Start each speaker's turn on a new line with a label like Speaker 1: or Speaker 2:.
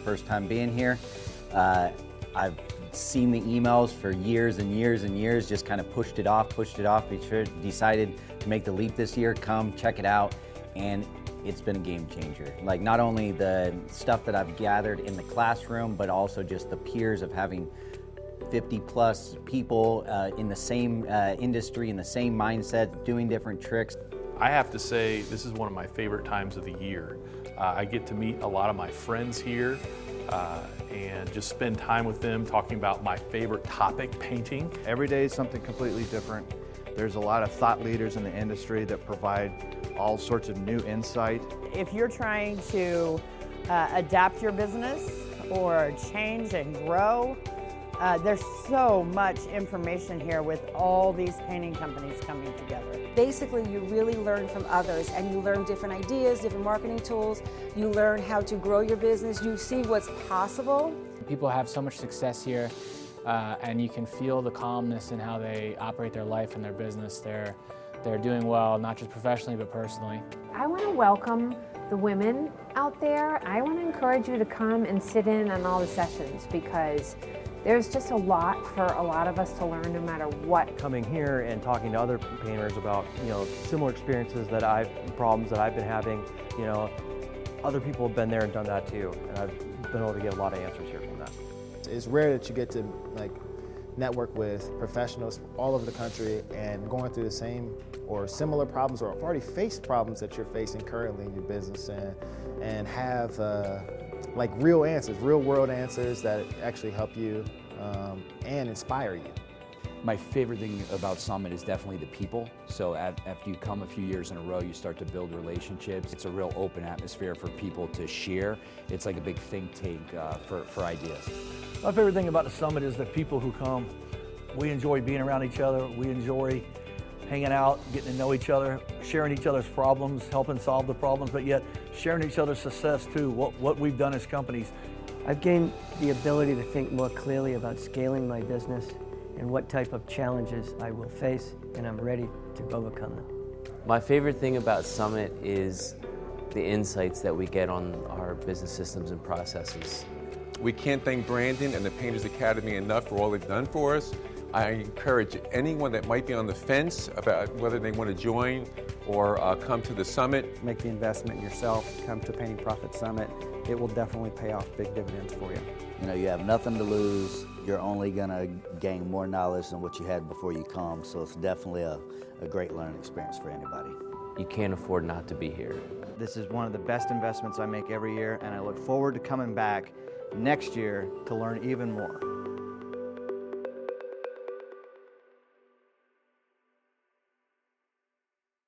Speaker 1: first time being here. Uh, I've seen the emails for years and years and years, just kind of pushed it off, pushed it off. Decided to make the leap this year. Come check it out, and it's been a game changer. Like not only the stuff that I've gathered in the classroom, but also just the peers of having 50 plus people uh, in the same uh, industry, in the same mindset, doing different tricks.
Speaker 2: I have to say, this is one of my favorite times of the year. Uh, I get to meet a lot of my friends here uh, and just spend time with them talking about my favorite topic, painting.
Speaker 3: Every day is something completely different. There's a lot of thought leaders in the industry that provide all sorts of new insight.
Speaker 4: If you're trying to uh, adapt your business or change and grow, uh, there's so much information here with all these painting companies coming together.
Speaker 5: Basically, you really learn from others and you learn different ideas, different marketing tools. You learn how to grow your business. You see what's possible.
Speaker 6: People have so much success here, uh, and you can feel the calmness in how they operate their life and their business. They're, they're doing well, not just professionally, but personally.
Speaker 7: I want to welcome the women out there. I want to encourage you to come and sit in on all the sessions because there's just a lot for a lot of us to learn no matter what.
Speaker 8: Coming here and talking to other painters about, you know, similar experiences that I've, problems that I've been having, you know, other people have been there and done that too. And I've been able to get a lot of answers here from that.
Speaker 9: It's rare that you get to like network with professionals all over the country and going through the same or similar problems or already faced problems that you're facing currently in your business and, and have uh, like real answers, real world answers that actually help you um, and inspire you.
Speaker 10: My favorite thing about Summit is definitely the people. So at, after you come a few years in a row, you start to build relationships. It's a real open atmosphere for people to share. It's like a big think tank uh, for, for ideas.
Speaker 11: My favorite thing about the Summit is the people who come. We enjoy being around each other. We enjoy hanging out, getting to know each other, sharing each other's problems, helping solve the problems, but yet sharing each other's success too, what, what we've done as companies.
Speaker 12: I've gained the ability to think more clearly about scaling my business and what type of challenges I will face, and I'm ready to overcome them.
Speaker 13: My favorite thing about Summit is the insights that we get on our business systems and processes.
Speaker 14: We can't thank Brandon and the Painters Academy enough for all they've done for us. I encourage anyone that might be on the fence about whether they want to join or uh, come to the summit.
Speaker 15: Make the investment yourself, come to Painting Profit Summit. It will definitely pay off big dividends for you.
Speaker 1: You know, you have nothing to lose. You're only going to gain more knowledge than what you had before you come. So it's definitely a, a great learning experience for anybody.
Speaker 13: You can't afford not to be here.
Speaker 3: This is one of the best investments I make every year, and I look forward to coming back next year to learn even more.